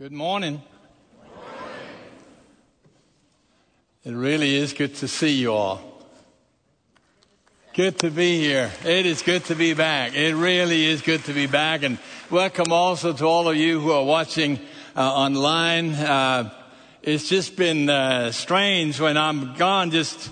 Good morning. It really is good to see you all. Good to be here. It is good to be back. It really is good to be back. And welcome also to all of you who are watching uh, online. Uh, it's just been uh, strange when I'm gone just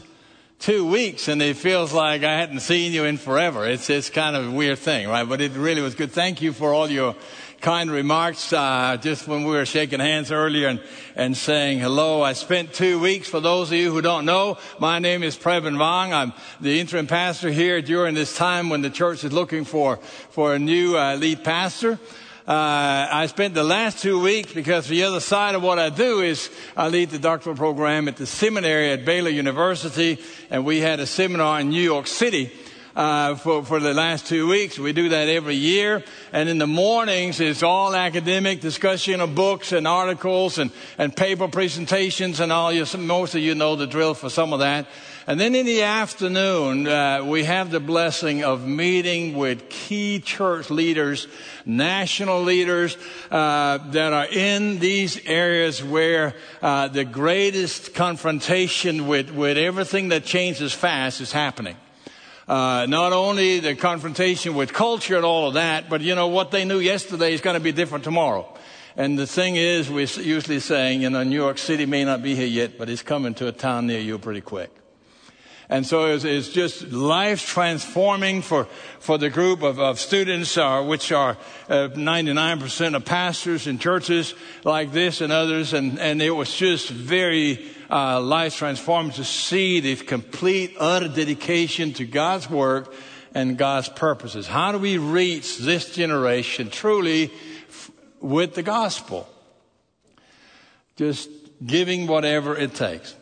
two weeks and it feels like I hadn't seen you in forever. It's, it's kind of a weird thing, right? But it really was good. Thank you for all your kind remarks uh, just when we were shaking hands earlier and, and saying hello. I spent two weeks. For those of you who don't know, my name is Preben Vang. I'm the interim pastor here during this time when the church is looking for for a new uh, lead pastor. Uh, I spent the last two weeks because the other side of what I do is I lead the doctoral program at the seminary at Baylor University, and we had a seminar in New York City uh, for, for the last two weeks. We do that every year. And in the mornings, it's all academic discussion of books and articles and, and paper presentations and all. You, most of you know the drill for some of that. And then in the afternoon, uh, we have the blessing of meeting with key church leaders, national leaders uh, that are in these areas where uh, the greatest confrontation with, with everything that changes fast is happening. Uh, not only the confrontation with culture and all of that, but you know, what they knew yesterday is going to be different tomorrow. And the thing is, we're usually saying, you know, New York City may not be here yet, but it's coming to a town near you pretty quick. And so it's, it's just life transforming for, for the group of, of students, uh, which are uh, 99% of pastors in churches like this and others. And, and it was just very uh, life transforming to see the complete, utter dedication to God's work and God's purposes. How do we reach this generation truly f- with the gospel? Just giving whatever it takes.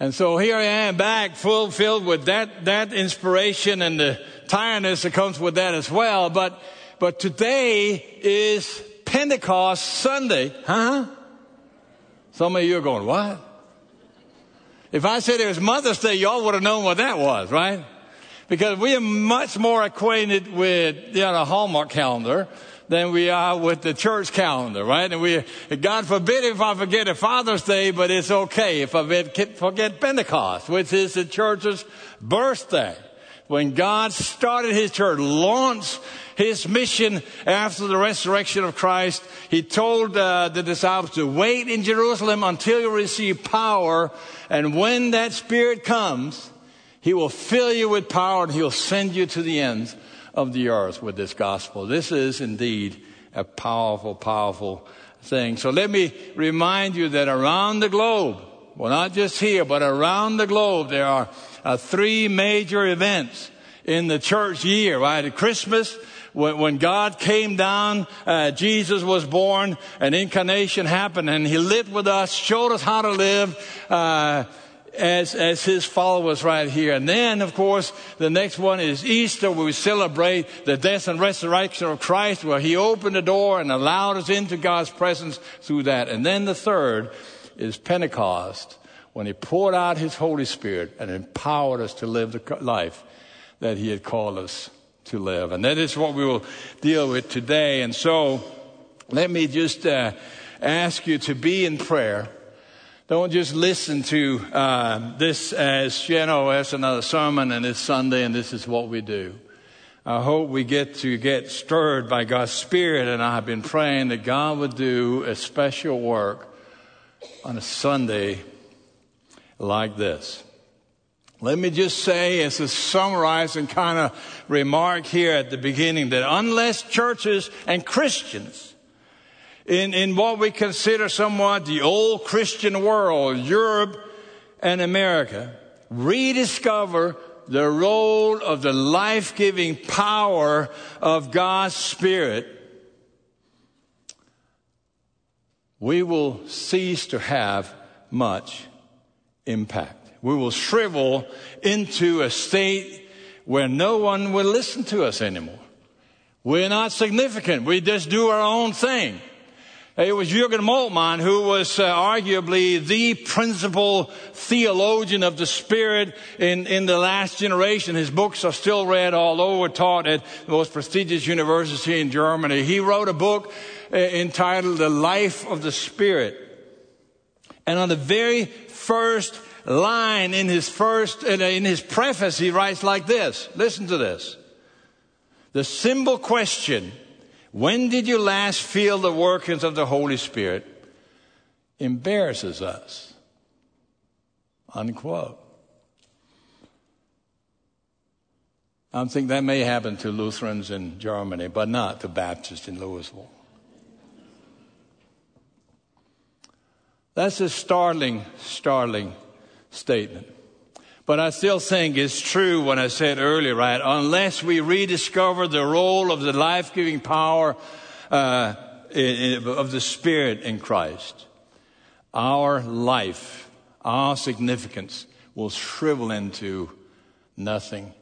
And so here I am back full filled with that, that inspiration and the tiredness that comes with that as well. But, but today is Pentecost Sunday. Huh? Some of you are going, what? If I said it was Mother's Day, y'all would have known what that was, right? Because we are much more acquainted with, you know, the Hallmark calendar than we are with the church calendar, right? And we, God forbid if I forget a Father's Day, but it's okay if I forget Pentecost, which is the church's birthday. When God started His church, launched His mission after the resurrection of Christ, He told uh, the disciples to wait in Jerusalem until you receive power. And when that Spirit comes, He will fill you with power and He'll send you to the ends of the earth with this gospel. This is indeed a powerful, powerful thing. So let me remind you that around the globe, well, not just here, but around the globe, there are uh, three major events in the church year, right? At Christmas, when, when God came down, uh, Jesus was born, an incarnation happened, and He lived with us, showed us how to live, uh, as, as his followers right here. And then, of course, the next one is Easter, where we celebrate the death and resurrection of Christ, where he opened the door and allowed us into God's presence through that. And then the third is Pentecost, when he poured out his Holy Spirit and empowered us to live the life that he had called us to live. And that is what we will deal with today. And so, let me just uh, ask you to be in prayer don't just listen to uh, this as, you know, as another sermon and it's Sunday and this is what we do. I hope we get to get stirred by God's Spirit, and I've been praying that God would do a special work on a Sunday like this. Let me just say, as a summarizing kind of remark here at the beginning, that unless churches and Christians in, in what we consider somewhat the old Christian world, Europe and America, rediscover the role of the life giving power of God's Spirit, we will cease to have much impact. We will shrivel into a state where no one will listen to us anymore. We're not significant. We just do our own thing. It was Jürgen Moltmann who was uh, arguably the principal theologian of the Spirit in, in the last generation. His books are still read all over, taught at the most prestigious university in Germany. He wrote a book uh, entitled The Life of the Spirit. And on the very first line in his first, in his preface, he writes like this. Listen to this. The simple question when did you last feel the workings of the Holy Spirit? Embarrasses us. Unquote. I think that may happen to Lutherans in Germany, but not to Baptists in Louisville. That's a startling, startling statement. But I still think it's true when I said earlier, right? Unless we rediscover the role of the life giving power uh, of the Spirit in Christ, our life, our significance will shrivel into nothing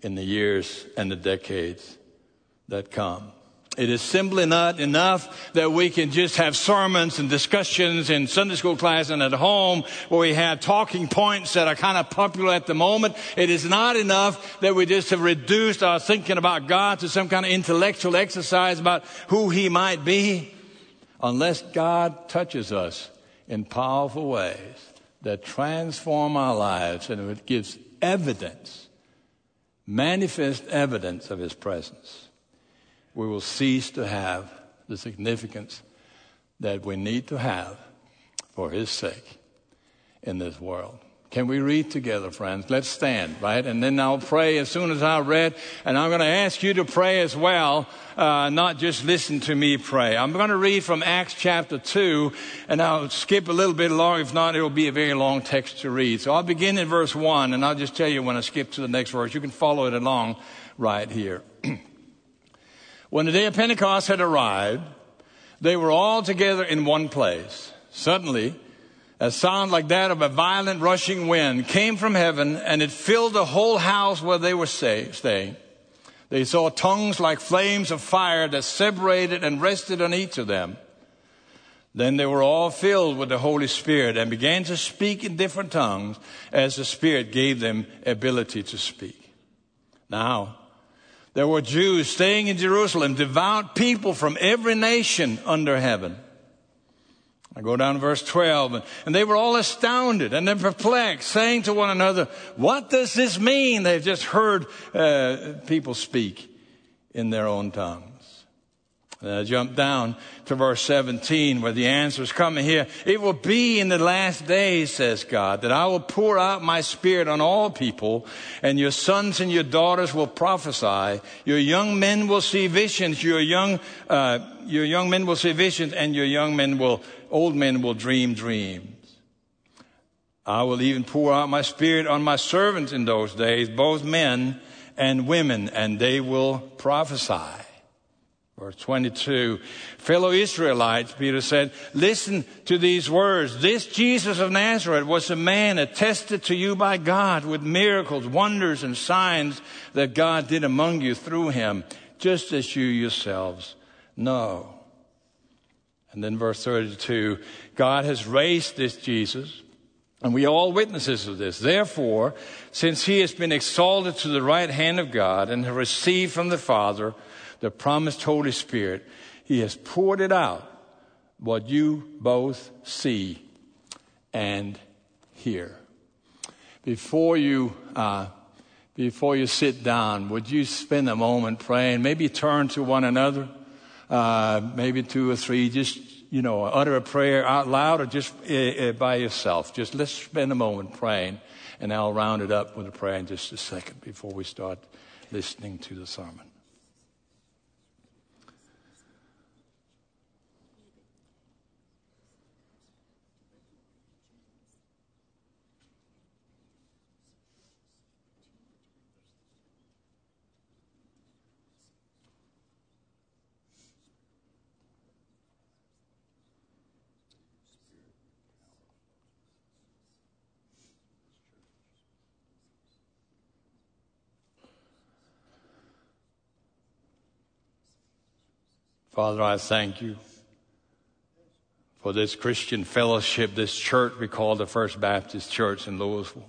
in the years and the decades that come. It is simply not enough that we can just have sermons and discussions in Sunday school class and at home where we have talking points that are kind of popular at the moment. It is not enough that we just have reduced our thinking about God to some kind of intellectual exercise about who He might be. Unless God touches us in powerful ways that transform our lives and it gives evidence, manifest evidence of His presence we will cease to have the significance that we need to have for His sake in this world. Can we read together, friends? Let's stand, right? And then I'll pray as soon as I read. And I'm going to ask you to pray as well, uh, not just listen to me pray. I'm going to read from Acts chapter 2, and I'll skip a little bit long. If not, it will be a very long text to read. So I'll begin in verse 1, and I'll just tell you when I skip to the next verse. You can follow it along right here. When the day of Pentecost had arrived, they were all together in one place. Suddenly, a sound like that of a violent rushing wind came from heaven and it filled the whole house where they were stay, staying. They saw tongues like flames of fire that separated and rested on each of them. Then they were all filled with the Holy Spirit and began to speak in different tongues as the Spirit gave them ability to speak. Now, there were Jews staying in Jerusalem, devout people from every nation under heaven. I go down to verse 12, and they were all astounded and then perplexed, saying to one another, What does this mean? They've just heard uh, people speak in their own tongue. I jump down to verse 17 where the answer is coming here. It will be in the last days, says God, that I will pour out my spirit on all people and your sons and your daughters will prophesy. Your young men will see visions. Your young, uh, your young men will see visions and your young men will, old men will dream dreams. I will even pour out my spirit on my servants in those days, both men and women, and they will prophesy. Verse 22. Fellow Israelites, Peter said, listen to these words. This Jesus of Nazareth was a man attested to you by God with miracles, wonders, and signs that God did among you through him, just as you yourselves know. And then verse 32. God has raised this Jesus, and we are all witnesses of this. Therefore, since he has been exalted to the right hand of God and has received from the Father, the promised Holy Spirit, He has poured it out, what you both see and hear. Before you, uh, before you sit down, would you spend a moment praying? Maybe turn to one another, uh, maybe two or three, just, you know, utter a prayer out loud or just uh, by yourself. Just let's spend a moment praying, and I'll round it up with a prayer in just a second before we start listening to the sermon. Father, I thank you for this Christian fellowship, this church we call the First Baptist Church in Louisville.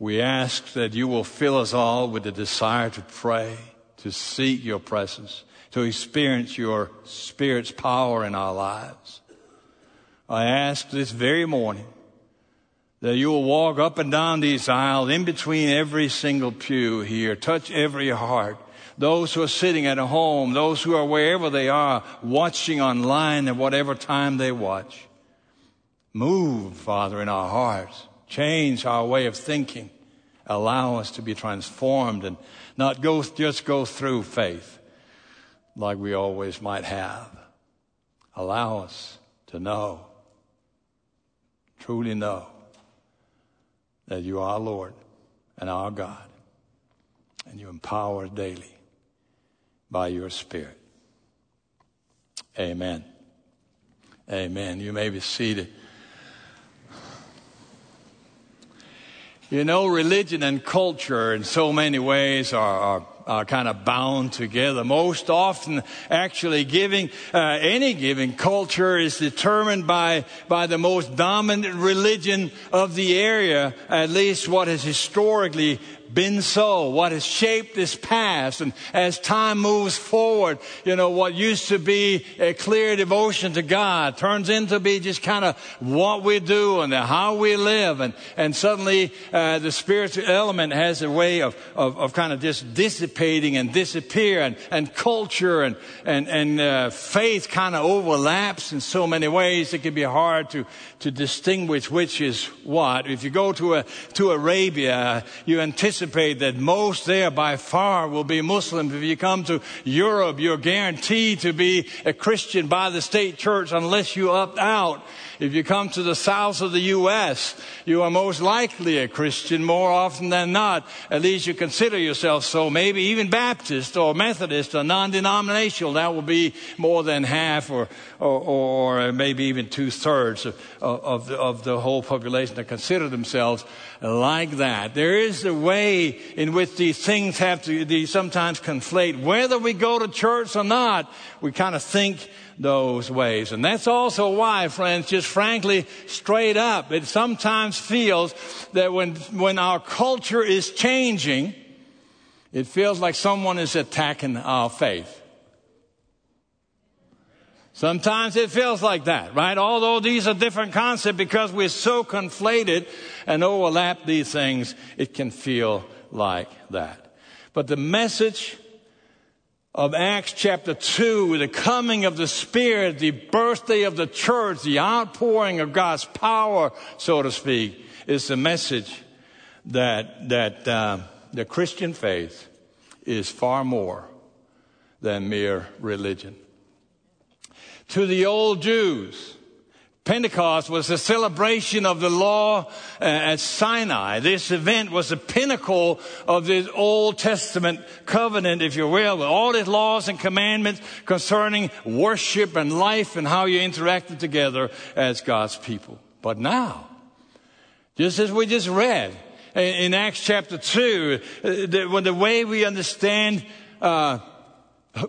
We ask that you will fill us all with the desire to pray, to seek your presence, to experience your Spirit's power in our lives. I ask this very morning that you will walk up and down these aisles in between every single pew here, touch every heart. Those who are sitting at home, those who are wherever they are, watching online at whatever time they watch. Move, Father, in our hearts. Change our way of thinking. Allow us to be transformed and not go, just go through faith like we always might have. Allow us to know, truly know that you are Lord and our God, and you empower daily by your Spirit. Amen. Amen. You may be seated. You know, religion and culture in so many ways are, are uh, kind of bound together. Most often, actually, giving uh, any given culture is determined by by the most dominant religion of the area, at least what has historically been so, what has shaped this past. And as time moves forward, you know, what used to be a clear devotion to God turns into be just kind of what we do and how we live. And, and suddenly, uh, the spiritual element has a way of, of, of kind of just dissipating and disappear and, and culture and, and, and uh, faith kind of overlaps in so many ways it can be hard to, to distinguish which is what. If you go to, a, to Arabia, you anticipate that most there by far will be Muslims. If you come to Europe, you're guaranteed to be a Christian by the state church unless you opt out. If you come to the south of the U.S., you are most likely a Christian more often than not. At least you consider yourself so. Maybe even Baptist or Methodist or non-denominational. That will be more than half or, or, or maybe even two thirds of, of, the, of the whole population that consider themselves like that. There is a way in which these things have to, these sometimes conflate. Whether we go to church or not, we kind of think those ways. And that's also why, friends, just frankly, straight up, it sometimes feels that when, when our culture is changing, it feels like someone is attacking our faith. Sometimes it feels like that, right? Although these are different concepts because we're so conflated and overlap these things, it can feel like that. But the message of Acts chapter 2, the coming of the Spirit, the birthday of the church, the outpouring of God's power, so to speak, is the message that, that uh, the Christian faith is far more than mere religion. To the old Jews, Pentecost was a celebration of the law uh, at Sinai. This event was the pinnacle of the Old Testament covenant, if you will, with all its laws and commandments concerning worship and life and how you interacted together as God's people. But now, just as we just read in Acts chapter 2, uh, the, the way we understand uh,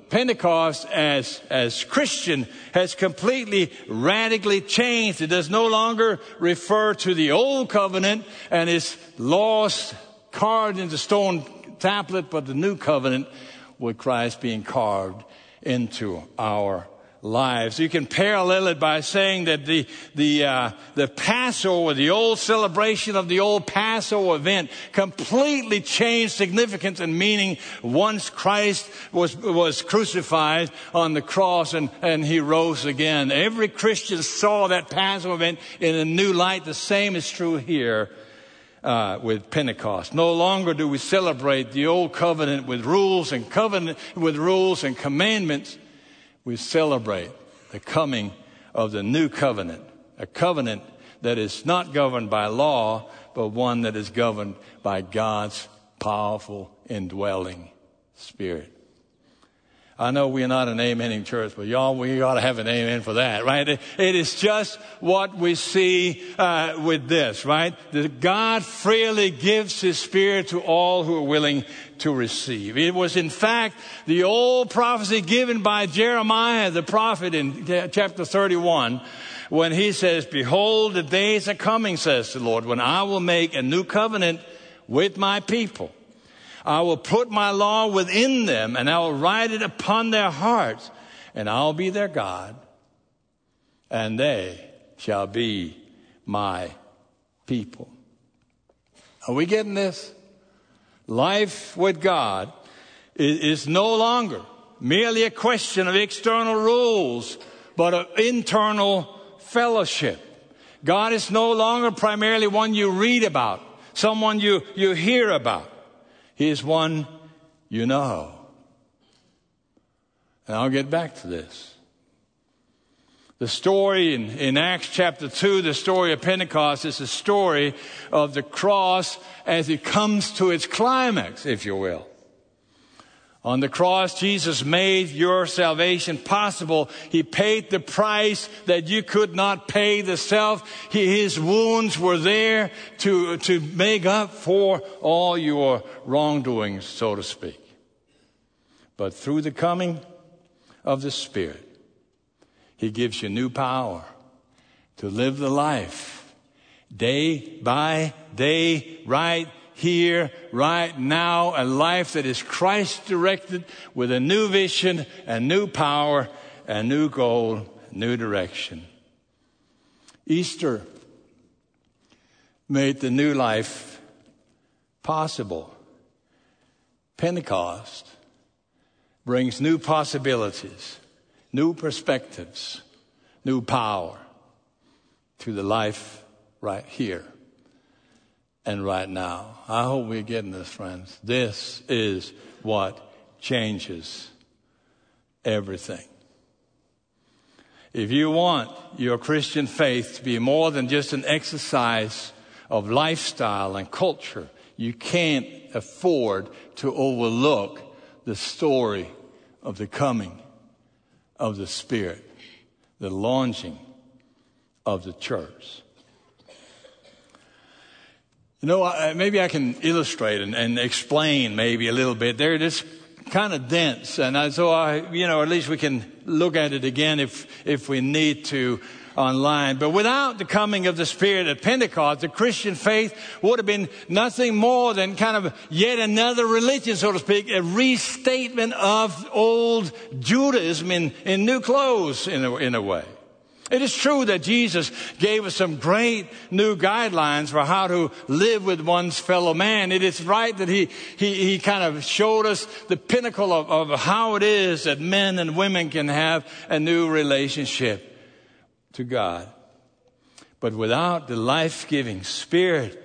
Pentecost as, as Christian has completely radically changed. It does no longer refer to the old covenant and its laws carved into stone tablet, but the new covenant with Christ being carved into our lives. You can parallel it by saying that the, the, uh, the Passover, the old celebration of the old Passover event completely changed significance and meaning once Christ was, was crucified on the cross and, and he rose again. Every Christian saw that Passover event in a new light. The same is true here. Uh, with Pentecost. No longer do we celebrate the old covenant with rules and covenant with rules and commandments we celebrate the coming of the new covenant, a covenant that is not governed by law, but one that is governed by God's powerful indwelling spirit. I know we're not an amening church, but y'all, we ought to have an amen for that, right? it, it is just what we see uh, with this, right? That God freely gives His Spirit to all who are willing to receive. It was, in fact, the old prophecy given by Jeremiah, the prophet, in chapter 31, when he says, Behold, the days are coming, says the Lord, when I will make a new covenant with my people I will put my law within them and I will write it upon their hearts and I'll be their God and they shall be my people. Are we getting this? Life with God is, no longer merely a question of external rules, but of internal fellowship. God is no longer primarily one you read about, someone you, you hear about. He is one you know. And I'll get back to this. The story in, in Acts chapter 2, the story of Pentecost, is the story of the cross as it comes to its climax, if you will. On the cross, Jesus made your salvation possible. He paid the price that you could not pay the self. He, his wounds were there to, to make up for all your wrongdoings, so to speak. But through the coming of the Spirit, He gives you new power to live the life day by day, right here, right now, a life that is Christ directed with a new vision, a new power, a new goal, new direction. Easter made the new life possible. Pentecost brings new possibilities, new perspectives, new power to the life right here and right now. I hope we're getting this, friends. This is what changes everything. If you want your Christian faith to be more than just an exercise of lifestyle and culture, you can't afford to overlook the story of the coming of the Spirit, the launching of the church. You know, maybe I can illustrate and, and explain maybe a little bit. They're just kind of dense, and I, so I, you know, at least we can look at it again if if we need to online. But without the coming of the Spirit at Pentecost, the Christian faith would have been nothing more than kind of yet another religion, so to speak, a restatement of old Judaism in, in new clothes, in a, in a way. It is true that Jesus gave us some great new guidelines for how to live with one's fellow man. It is right that he, he, he kind of showed us the pinnacle of, of how it is that men and women can have a new relationship to God. But without the life giving Spirit,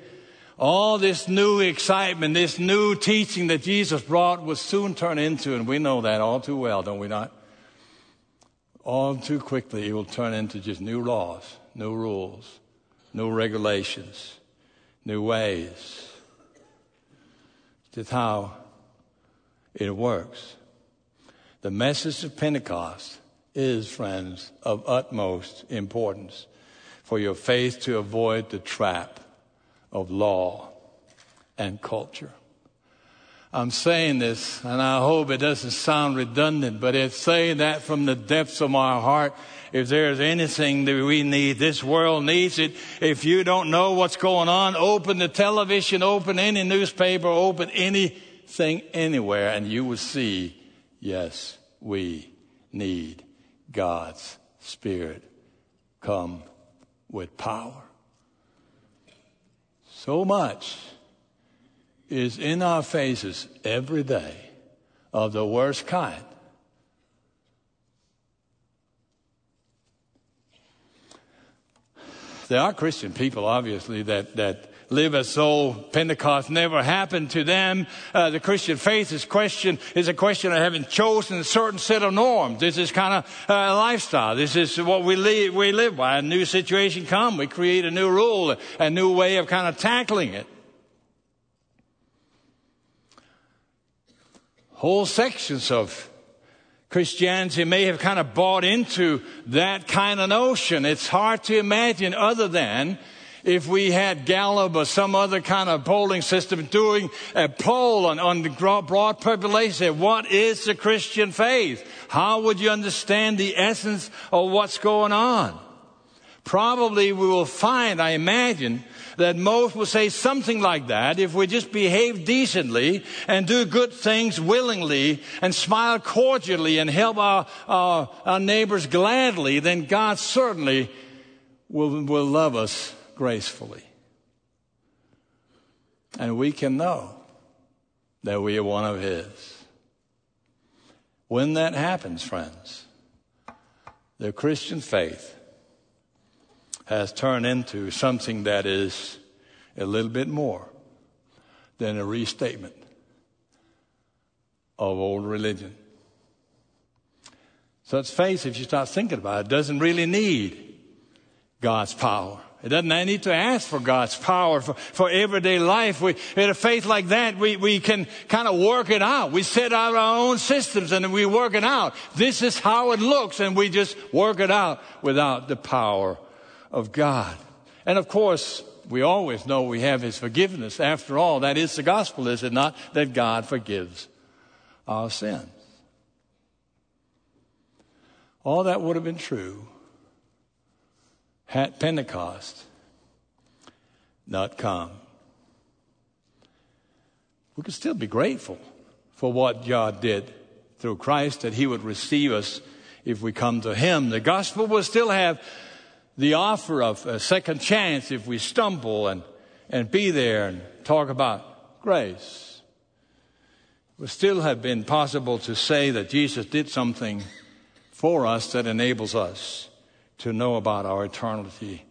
all this new excitement, this new teaching that Jesus brought would soon turn into, and we know that all too well, don't we not? All too quickly it will turn into just new laws, new rules, new regulations, new ways. Just how it works. The message of Pentecost is, friends, of utmost importance for your faith to avoid the trap of law and culture. I'm saying this, and I hope it doesn't sound redundant, but it's saying that from the depths of my heart. If there's anything that we need, this world needs it. If you don't know what's going on, open the television, open any newspaper, open anything anywhere, and you will see, yes, we need God's Spirit come with power. So much is in our faces every day of the worst kind. There are Christian people, obviously, that, that live as though Pentecost never happened to them. Uh, the Christian faith is question is a question of having chosen a certain set of norms. This is kind of a uh, lifestyle. This is what we live, we live by. A new situation come, we create a new rule, a new way of kind of tackling it. Whole sections of Christianity may have kind of bought into that kind of notion. It's hard to imagine other than if we had Gallup or some other kind of polling system doing a poll on, on the broad population, what is the Christian faith? How would you understand the essence of what's going on? Probably we will find, I imagine, that most will say something like that if we just behave decently and do good things willingly and smile cordially and help our, our, our neighbors gladly, then God certainly will, will love us gracefully. And we can know that we are one of His. When that happens, friends, the Christian faith has turned into something that is a little bit more than a restatement of old religion. Such faith, if you start thinking about it, doesn't really need God's power. It doesn't need to ask for God's power for, for everyday life. We, in a faith like that, we, we can kind of work it out. We set out our own systems and we work it out. This is how it looks and we just work it out without the power of God. And of course, we always know we have His forgiveness. After all, that is the gospel, is it not? That God forgives our sins. All that would have been true had Pentecost not come. We could still be grateful for what God did through Christ, that He would receive us if we come to Him. The gospel will still have the offer of a second chance if we stumble and, and be there and talk about grace. It would still have been possible to say that Jesus did something for us that enables us to know about our eternity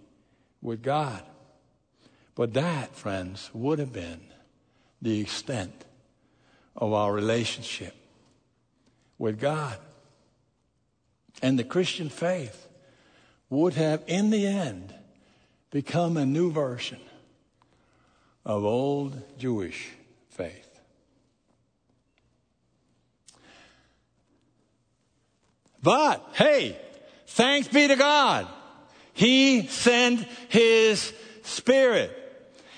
with God. But that, friends, would have been the extent of our relationship with God. And the Christian faith would have, in the end, become a new version of old Jewish faith. But, hey, thanks be to God. He sent His Spirit.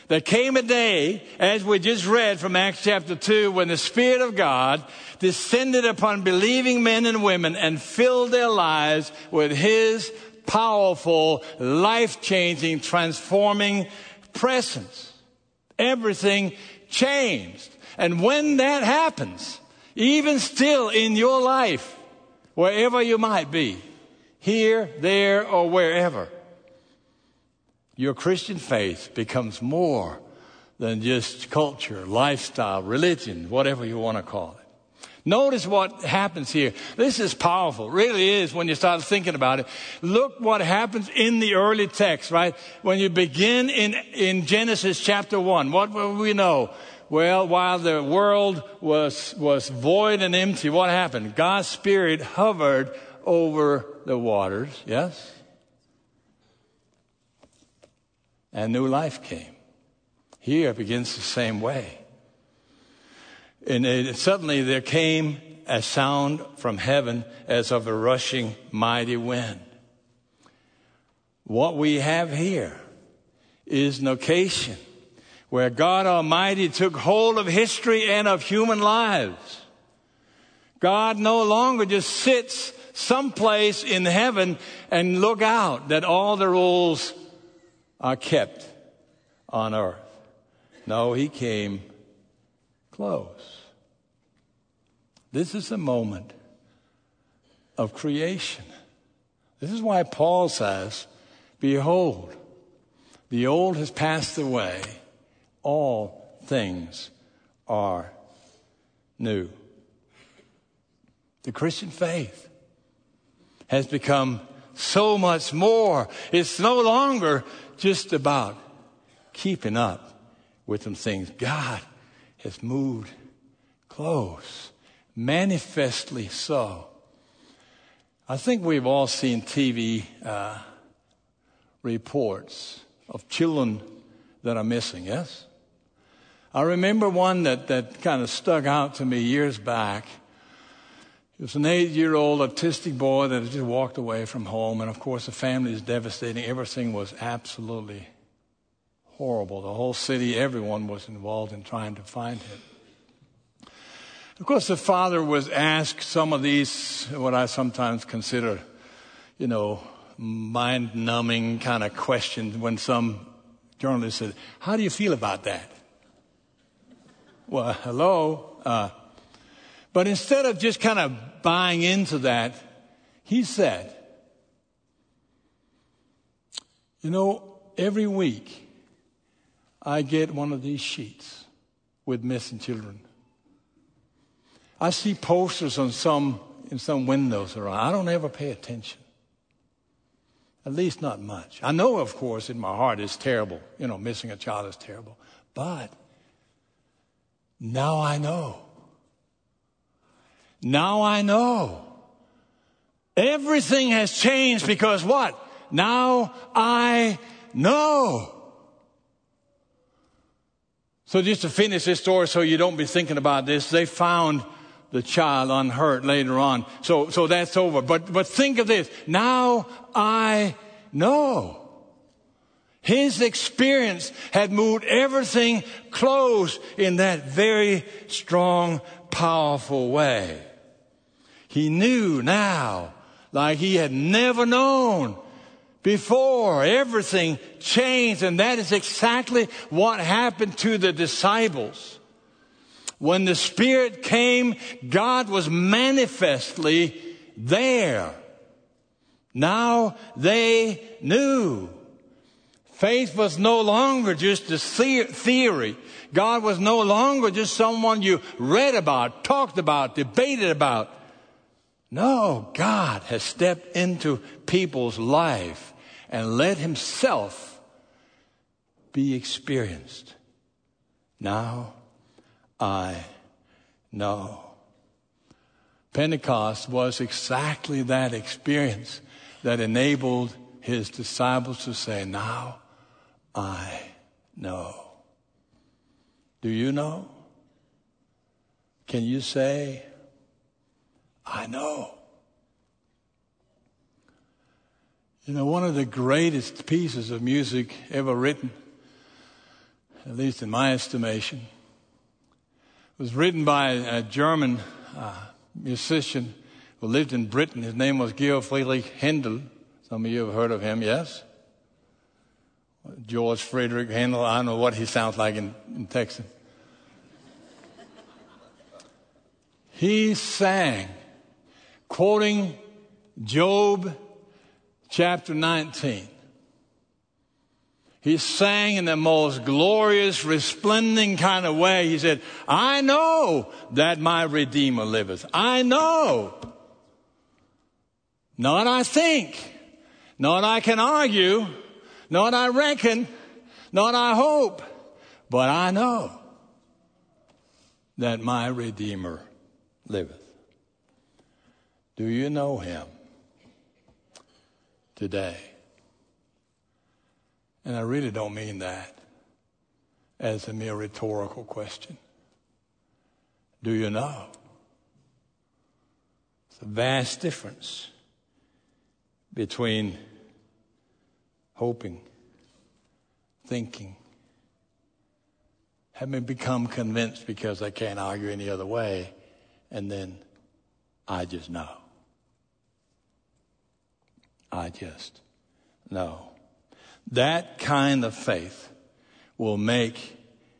There came a day, as we just read from Acts chapter 2, when the Spirit of God descended upon believing men and women and filled their lives with His powerful, life changing, transforming presence. Everything changed. And when that happens, even still in your life, wherever you might be, here, there, or wherever, your Christian faith becomes more than just culture, lifestyle, religion, whatever you want to call it. Notice what happens here. This is powerful. It really is when you start thinking about it. Look what happens in the early text, right? When you begin in, in Genesis chapter 1, what will we know? Well, while the world was, was void and empty, what happened? God's Spirit hovered over the waters, yes? And new life came. Here begins the same way. And it, suddenly there came a sound from heaven as of a rushing mighty wind. What we have here is an occasion where God Almighty took hold of history and of human lives. God no longer just sits someplace in heaven and look out that all the rules are kept on earth. No, he came close. This is a moment of creation. This is why Paul says, Behold, the old has passed away, all things are new. The Christian faith has become so much more. It's no longer just about keeping up with some things. God has moved close manifestly so. I think we've all seen TV uh, reports of children that are missing, yes? I remember one that, that kind of stuck out to me years back. He was an eight year old autistic boy that had just walked away from home. And of course, the family is devastating. Everything was absolutely horrible. The whole city, everyone was involved in trying to find him. Of course, the father was asked some of these, what I sometimes consider, you know, mind numbing kind of questions when some journalist said, How do you feel about that? Well, hello. Uh, but instead of just kind of buying into that, he said, You know, every week I get one of these sheets with missing children. I see posters on some in some windows around. I don't ever pay attention. At least not much. I know, of course, in my heart it's terrible. You know, missing a child is terrible. But now I know. Now I know. Everything has changed because what? Now I know. So just to finish this story so you don't be thinking about this, they found the child unhurt later on. So, so that's over. But, but think of this. Now I know. His experience had moved everything close in that very strong, powerful way. He knew now, like he had never known before. Everything changed, and that is exactly what happened to the disciples. When the Spirit came, God was manifestly there. Now they knew. Faith was no longer just a theory. God was no longer just someone you read about, talked about, debated about. No, God has stepped into people's life and let himself be experienced. Now I know. Pentecost was exactly that experience that enabled his disciples to say, Now I know. Do you know? Can you say, I know? You know, one of the greatest pieces of music ever written, at least in my estimation, was written by a German uh, musician who lived in Britain. His name was Georg Friedrich Handel. Some of you have heard of him, yes? George Friedrich Handel. I don't know what he sounds like in, in Texan. he sang, quoting Job chapter 19. He sang in the most glorious, resplendent kind of way. He said, I know that my Redeemer liveth. I know. Not I think. Not I can argue. Not I reckon. Not I hope. But I know that my Redeemer liveth. Do you know him today? And I really don't mean that as a mere rhetorical question. Do you know? It's a vast difference between hoping, thinking, having become convinced because I can't argue any other way, and then I just know. I just know. That kind of faith will make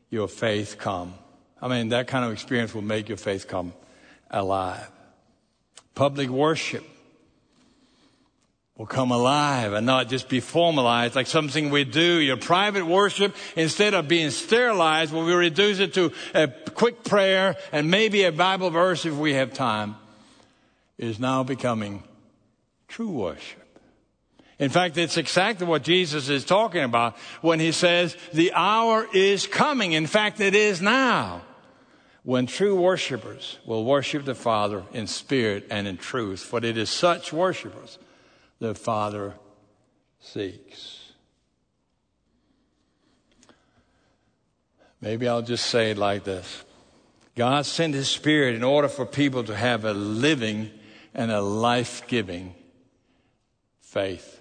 your faith come. I mean, that kind of experience will make your faith come alive. Public worship will come alive and not just be formalized like something we do. Your private worship, instead of being sterilized, will we reduce it to a quick prayer and maybe a Bible verse if we have time, is now becoming true worship. In fact, it's exactly what Jesus is talking about when he says, the hour is coming. In fact, it is now when true worshipers will worship the Father in spirit and in truth, for it is such worshipers the Father seeks. Maybe I'll just say it like this God sent His Spirit in order for people to have a living and a life giving faith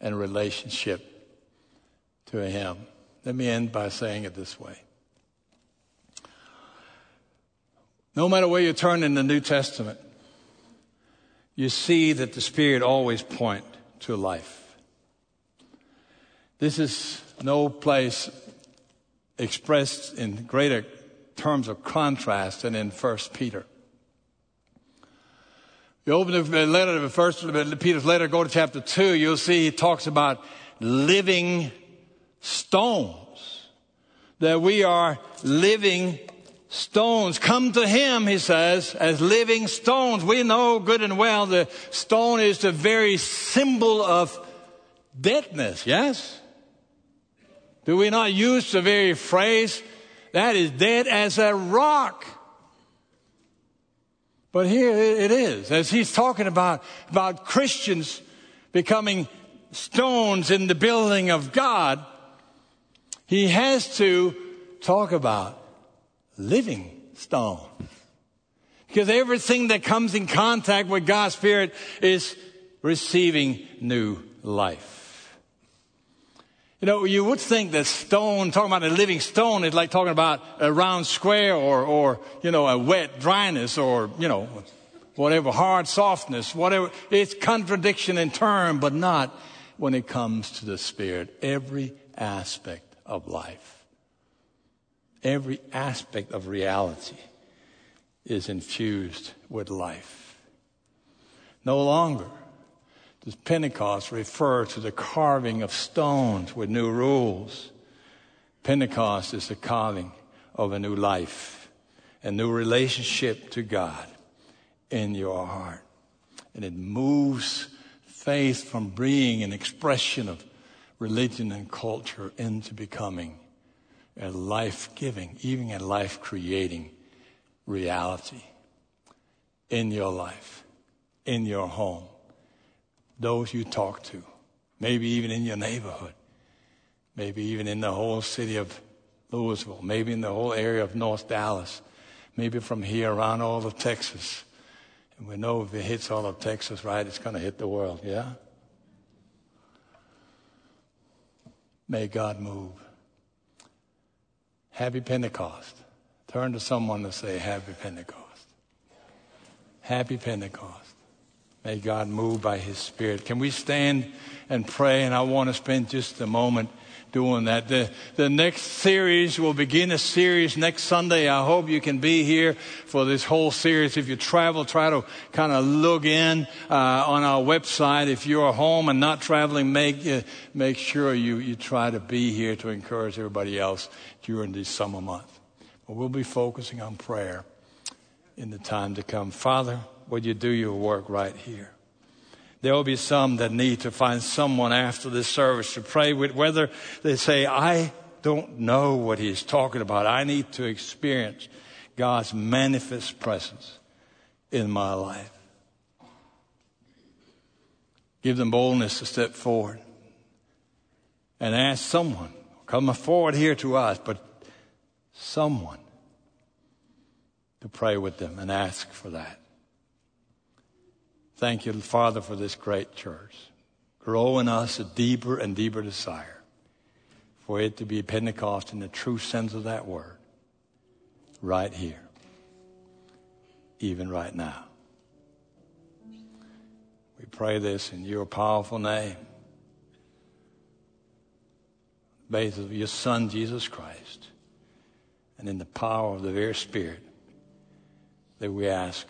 and relationship to Him. Let me end by saying it this way. No matter where you turn in the New Testament, you see that the Spirit always point to life. This is no place expressed in greater terms of contrast than in 1 Peter. You open the letter to first Peter's letter, go to chapter two, you'll see he talks about living stones. That we are living stones. Come to him, he says, as living stones. We know good and well the stone is the very symbol of deadness, yes? Do we not use the very phrase, that is dead as a rock? But here it is, as he's talking about, about Christians becoming stones in the building of God, he has to talk about living stones. Because everything that comes in contact with God's Spirit is receiving new life. You know, you would think that stone, talking about a living stone, is like talking about a round square or, or, you know, a wet dryness or, you know, whatever, hard softness, whatever. It's contradiction in term, but not when it comes to the Spirit. Every aspect of life, every aspect of reality is infused with life. No longer does Pentecost refer to the carving of stones with new rules. Pentecost is the carving of a new life, a new relationship to God in your heart. And it moves faith from being an expression of religion and culture into becoming a life giving, even a life creating reality in your life, in your home those you talk to, maybe even in your neighborhood, maybe even in the whole city of Lewisville, maybe in the whole area of North Dallas, maybe from here around all of Texas. And we know if it hits all of Texas, right, it's going to hit the world, yeah? May God move. Happy Pentecost. Turn to someone and say, Happy Pentecost. Happy Pentecost. May God move by His Spirit. Can we stand and pray? And I want to spend just a moment doing that. The, the next series will begin a series next Sunday. I hope you can be here for this whole series. If you travel, try to kind of look in uh, on our website. If you're home and not traveling, make, uh, make sure you, you try to be here to encourage everybody else during this summer month. But we'll be focusing on prayer in the time to come. Father, would you do your work right here? There will be some that need to find someone after this service to pray with, whether they say, I don't know what he's talking about. I need to experience God's manifest presence in my life. Give them boldness to step forward and ask someone, come forward here to us, but someone to pray with them and ask for that. Thank you, Father, for this great church. Grow in us a deeper and deeper desire for it to be Pentecost in the true sense of that word right here, even right now. We pray this in your powerful name, based of your Son, Jesus Christ, and in the power of the very Spirit that we ask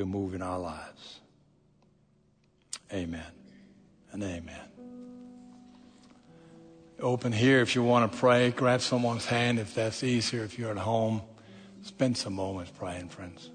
to move in our lives. Amen and amen. Open here if you want to pray. Grab someone's hand if that's easier. If you're at home, spend some moments praying, friends.